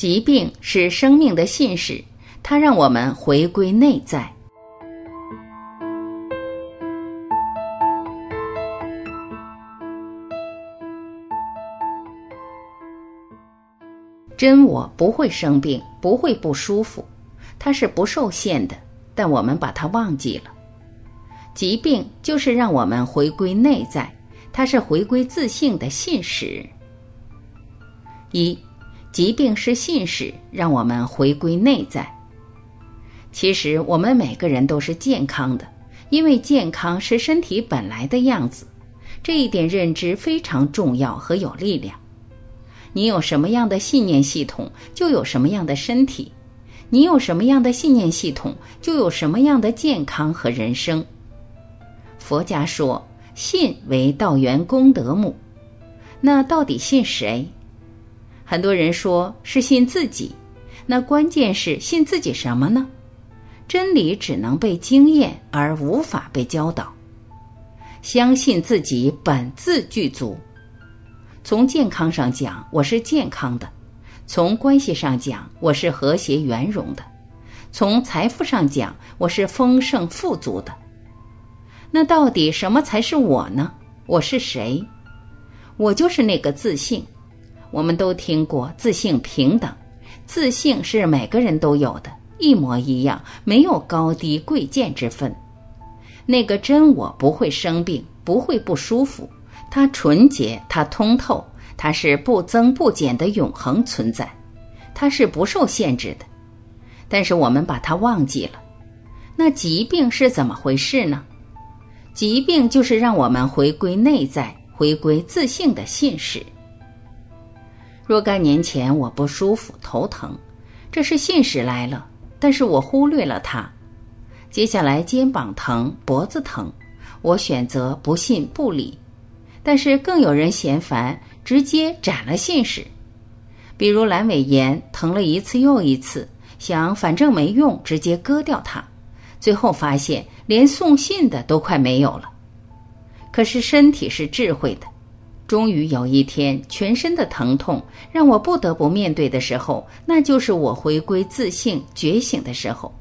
疾病是生命的信使，它让我们回归内在。真我不会生病，不会不舒服，它是不受限的，但我们把它忘记了。疾病就是让我们回归内在，它是回归自信的信使。一。疾病是信使，让我们回归内在。其实我们每个人都是健康的，因为健康是身体本来的样子。这一点认知非常重要和有力量。你有什么样的信念系统，就有什么样的身体；你有什么样的信念系统，就有什么样的健康和人生。佛家说，信为道源功德母。那到底信谁？很多人说是信自己，那关键是信自己什么呢？真理只能被经验，而无法被教导。相信自己本自具足。从健康上讲，我是健康的；从关系上讲，我是和谐圆融的；从财富上讲，我是丰盛富足的。那到底什么才是我呢？我是谁？我就是那个自信。我们都听过自信平等，自信是每个人都有的，一模一样，没有高低贵贱之分。那个真我不会生病，不会不舒服，它纯洁，它通透，它是不增不减的永恒存在，它是不受限制的。但是我们把它忘记了。那疾病是怎么回事呢？疾病就是让我们回归内在，回归自信的信使。若干年前，我不舒服、头疼，这是信使来了，但是我忽略了它。接下来肩膀疼、脖子疼，我选择不信不理，但是更有人嫌烦，直接斩了信使。比如阑尾炎，疼了一次又一次，想反正没用，直接割掉它，最后发现连送信的都快没有了。可是身体是智慧的。终于有一天，全身的疼痛让我不得不面对的时候，那就是我回归自信、觉醒的时候。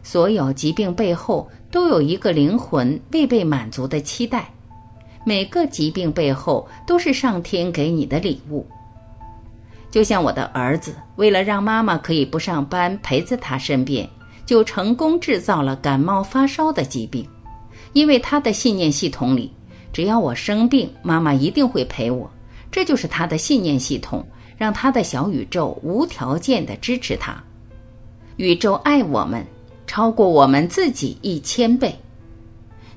所有疾病背后都有一个灵魂未被满足的期待，每个疾病背后都是上天给你的礼物。就像我的儿子，为了让妈妈可以不上班陪在他身边，就成功制造了感冒发烧的疾病，因为他的信念系统里。只要我生病，妈妈一定会陪我。这就是他的信念系统，让他的小宇宙无条件的支持他。宇宙爱我们，超过我们自己一千倍。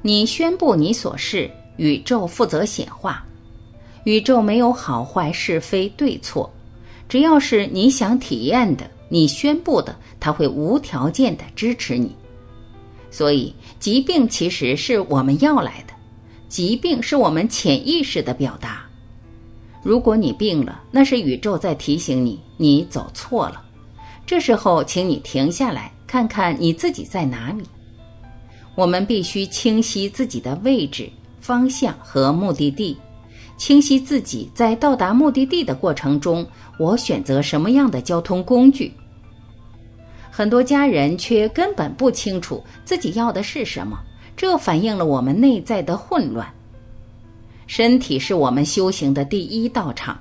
你宣布你所是，宇宙负责显化。宇宙没有好坏是非对错，只要是你想体验的，你宣布的，他会无条件的支持你。所以，疾病其实是我们要来的。疾病是我们潜意识的表达。如果你病了，那是宇宙在提醒你，你走错了。这时候，请你停下来，看看你自己在哪里。我们必须清晰自己的位置、方向和目的地，清晰自己在到达目的地的过程中，我选择什么样的交通工具。很多家人却根本不清楚自己要的是什么。这反映了我们内在的混乱。身体是我们修行的第一道场，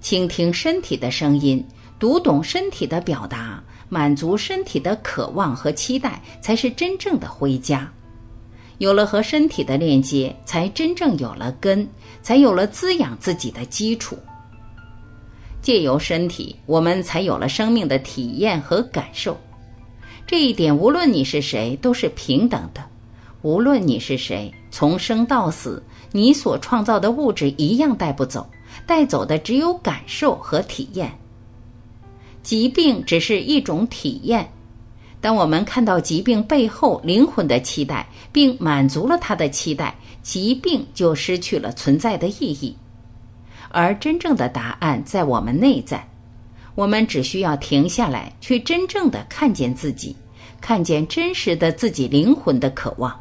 倾听身体的声音，读懂身体的表达，满足身体的渴望和期待，才是真正的回家。有了和身体的链接，才真正有了根，才有了滋养自己的基础。借由身体，我们才有了生命的体验和感受。这一点，无论你是谁，都是平等的。无论你是谁，从生到死，你所创造的物质一样带不走，带走的只有感受和体验。疾病只是一种体验。当我们看到疾病背后灵魂的期待，并满足了他的期待，疾病就失去了存在的意义。而真正的答案在我们内在，我们只需要停下来，去真正的看见自己，看见真实的自己灵魂的渴望。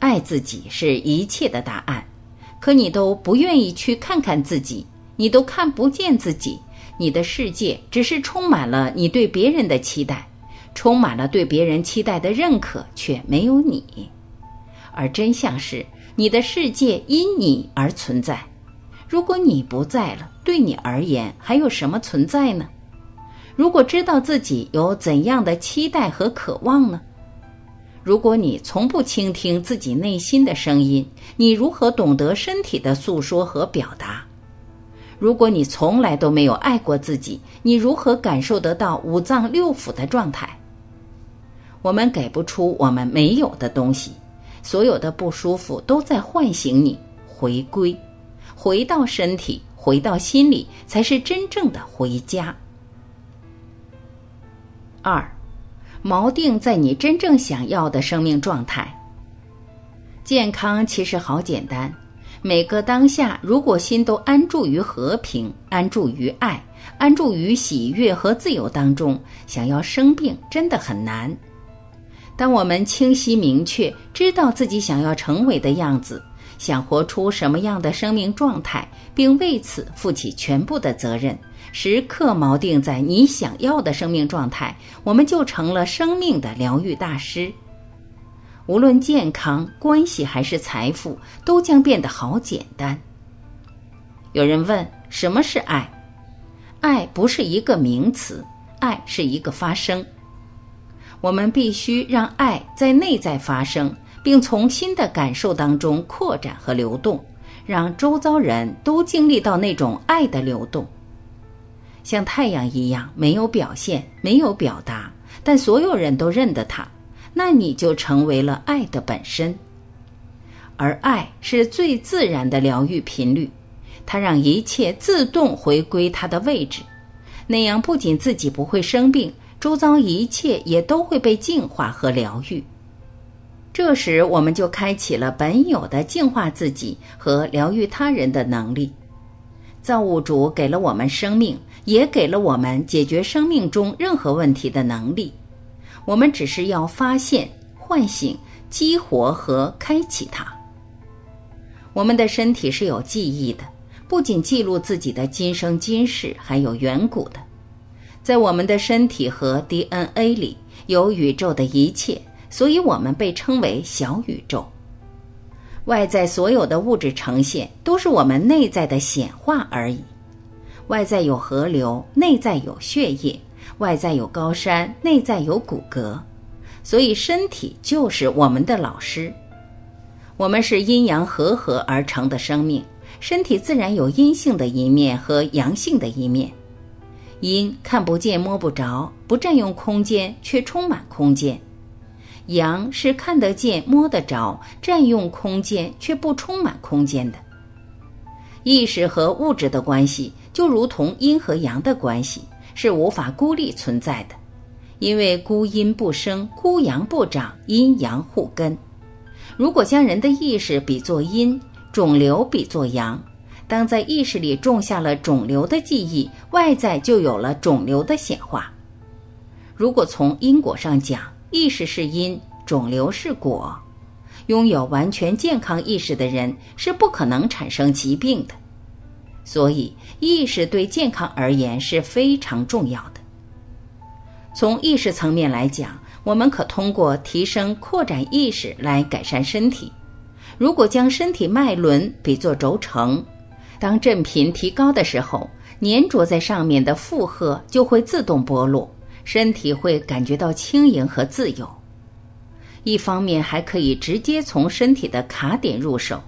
爱自己是一切的答案，可你都不愿意去看看自己，你都看不见自己，你的世界只是充满了你对别人的期待，充满了对别人期待的认可，却没有你。而真相是，你的世界因你而存在。如果你不在了，对你而言还有什么存在呢？如果知道自己有怎样的期待和渴望呢？如果你从不倾听自己内心的声音，你如何懂得身体的诉说和表达？如果你从来都没有爱过自己，你如何感受得到五脏六腑的状态？我们给不出我们没有的东西，所有的不舒服都在唤醒你回归，回到身体，回到心里，才是真正的回家。二。锚定在你真正想要的生命状态。健康其实好简单，每个当下，如果心都安住于和平、安住于爱、安住于喜悦和自由当中，想要生病真的很难。当我们清晰明确知道自己想要成为的样子，想活出什么样的生命状态，并为此负起全部的责任。时刻锚定在你想要的生命状态，我们就成了生命的疗愈大师。无论健康、关系还是财富，都将变得好简单。有人问：什么是爱？爱不是一个名词，爱是一个发生。我们必须让爱在内在发生，并从新的感受当中扩展和流动，让周遭人都经历到那种爱的流动。像太阳一样没有表现，没有表达，但所有人都认得它，那你就成为了爱的本身。而爱是最自然的疗愈频率，它让一切自动回归它的位置，那样不仅自己不会生病，周遭一切也都会被净化和疗愈。这时，我们就开启了本有的净化自己和疗愈他人的能力。造物主给了我们生命。也给了我们解决生命中任何问题的能力，我们只是要发现、唤醒、激活和开启它。我们的身体是有记忆的，不仅记录自己的今生今世，还有远古的。在我们的身体和 DNA 里有宇宙的一切，所以我们被称为小宇宙。外在所有的物质呈现，都是我们内在的显化而已。外在有河流，内在有血液；外在有高山，内在有骨骼。所以，身体就是我们的老师。我们是阴阳和合而成的生命，身体自然有阴性的一面和阳性的一面。阴看不见摸不着，不占用空间，却充满空间；阳是看得见摸得着，占用空间却不充满空间的。意识和物质的关系。就如同阴和阳的关系是无法孤立存在的，因为孤阴不生，孤阳不长，阴阳互根。如果将人的意识比作阴，肿瘤比作阳，当在意识里种下了肿瘤的记忆，外在就有了肿瘤的显化。如果从因果上讲，意识是因，肿瘤是果，拥有完全健康意识的人是不可能产生疾病的。所以，意识对健康而言是非常重要的。从意识层面来讲，我们可通过提升、扩展意识来改善身体。如果将身体脉轮比作轴承，当振频提高的时候，粘着在上面的负荷就会自动剥落，身体会感觉到轻盈和自由。一方面，还可以直接从身体的卡点入手。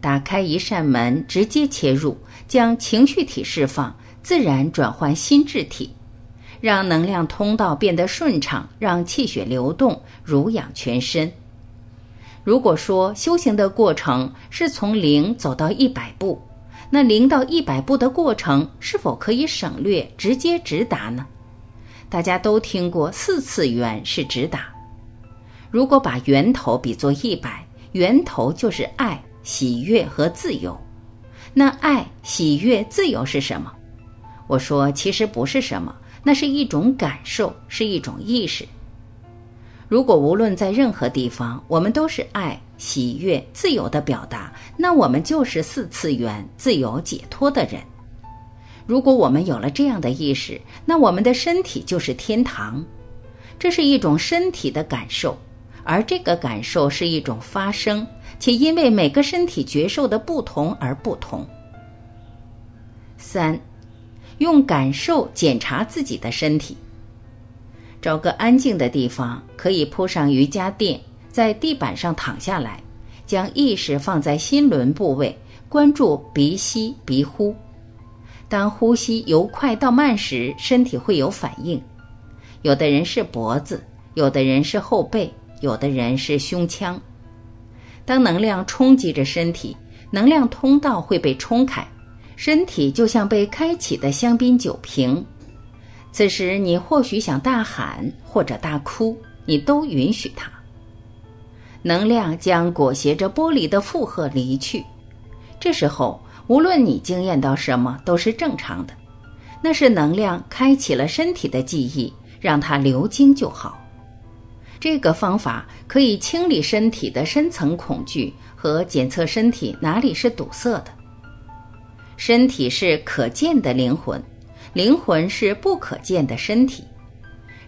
打开一扇门，直接切入，将情绪体释放，自然转换心智体，让能量通道变得顺畅，让气血流动，濡养全身。如果说修行的过程是从零走到一百步，那零到一百步的过程是否可以省略，直接直达呢？大家都听过四次元是直达，如果把源头比作一百，源头就是爱。喜悦和自由，那爱、喜悦、自由是什么？我说，其实不是什么，那是一种感受，是一种意识。如果无论在任何地方，我们都是爱、喜悦、自由的表达，那我们就是四次元自由解脱的人。如果我们有了这样的意识，那我们的身体就是天堂。这是一种身体的感受，而这个感受是一种发生，且因为每个身体觉受的不同而不同。三，用感受检查自己的身体。找个安静的地方，可以铺上瑜伽垫，在地板上躺下来，将意识放在心轮部位，关注鼻吸鼻呼。当呼吸由快到慢时，身体会有反应。有的人是脖子，有的人是后背，有的人是胸腔。当能量冲击着身体，能量通道会被冲开，身体就像被开启的香槟酒瓶。此时，你或许想大喊或者大哭，你都允许它。能量将裹挟着玻璃的负荷离去，这时候。无论你惊艳到什么，都是正常的，那是能量开启了身体的记忆，让它流经就好。这个方法可以清理身体的深层恐惧和检测身体哪里是堵塞的。身体是可见的灵魂，灵魂是不可见的身体。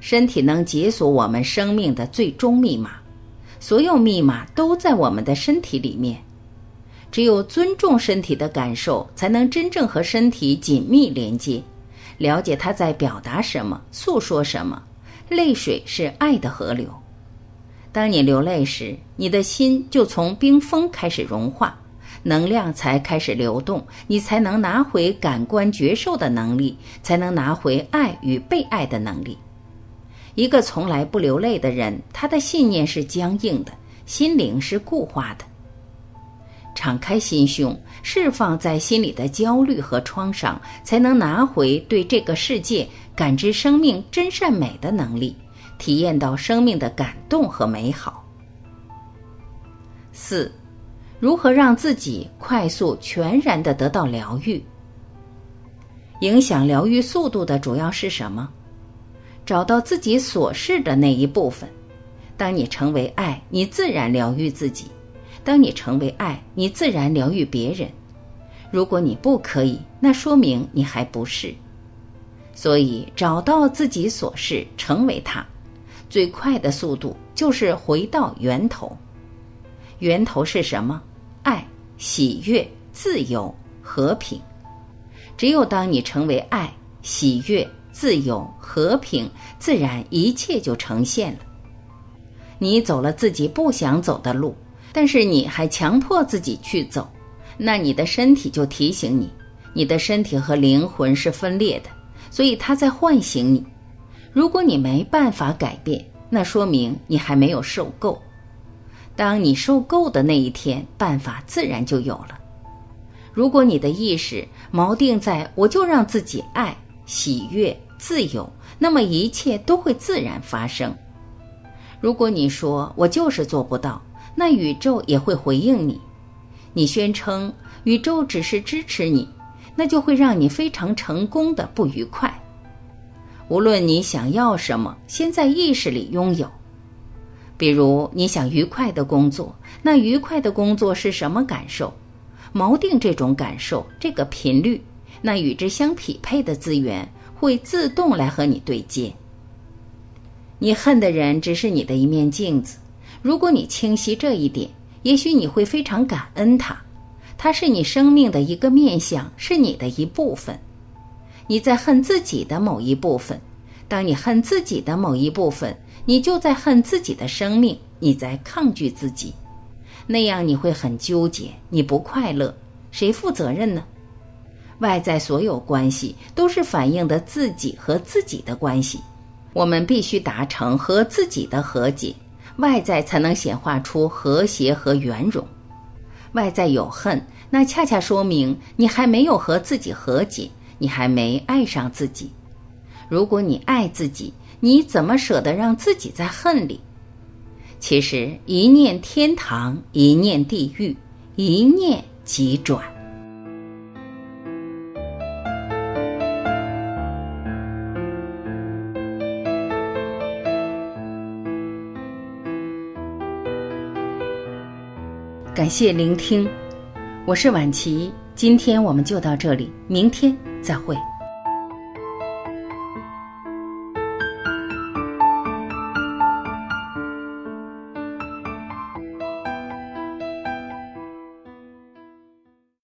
身体能解锁我们生命的最终密码，所有密码都在我们的身体里面。只有尊重身体的感受，才能真正和身体紧密连接，了解它在表达什么，诉说什么。泪水是爱的河流。当你流泪时，你的心就从冰封开始融化，能量才开始流动，你才能拿回感官觉受的能力，才能拿回爱与被爱的能力。一个从来不流泪的人，他的信念是僵硬的，心灵是固化的。敞开心胸，释放在心里的焦虑和创伤，才能拿回对这个世界感知生命真善美的能力，体验到生命的感动和美好。四，如何让自己快速全然的得到疗愈？影响疗愈速度的主要是什么？找到自己所是的那一部分。当你成为爱，你自然疗愈自己。当你成为爱，你自然疗愈别人。如果你不可以，那说明你还不是。所以，找到自己所是，成为它，最快的速度就是回到源头。源头是什么？爱、喜悦、自由、和平。只有当你成为爱、喜悦、自由、和平，自然一切就呈现了。你走了自己不想走的路。但是你还强迫自己去走，那你的身体就提醒你，你的身体和灵魂是分裂的，所以它在唤醒你。如果你没办法改变，那说明你还没有受够。当你受够的那一天，办法自然就有了。如果你的意识锚定在我就让自己爱、喜悦、自由，那么一切都会自然发生。如果你说我就是做不到，那宇宙也会回应你，你宣称宇宙只是支持你，那就会让你非常成功的不愉快。无论你想要什么，先在意识里拥有。比如你想愉快的工作，那愉快的工作是什么感受？锚定这种感受，这个频率，那与之相匹配的资源会自动来和你对接。你恨的人只是你的一面镜子。如果你清晰这一点，也许你会非常感恩他，他是你生命的一个面相，是你的一部分。你在恨自己的某一部分，当你恨自己的某一部分，你就在恨自己的生命，你在抗拒自己，那样你会很纠结，你不快乐，谁负责任呢？外在所有关系都是反映的自己和自己的关系，我们必须达成和自己的和解。外在才能显化出和谐和圆融。外在有恨，那恰恰说明你还没有和自己和解，你还没爱上自己。如果你爱自己，你怎么舍得让自己在恨里？其实一念天堂，一念地狱，一念即转。感谢聆听，我是婉琪，今天我们就到这里，明天再会。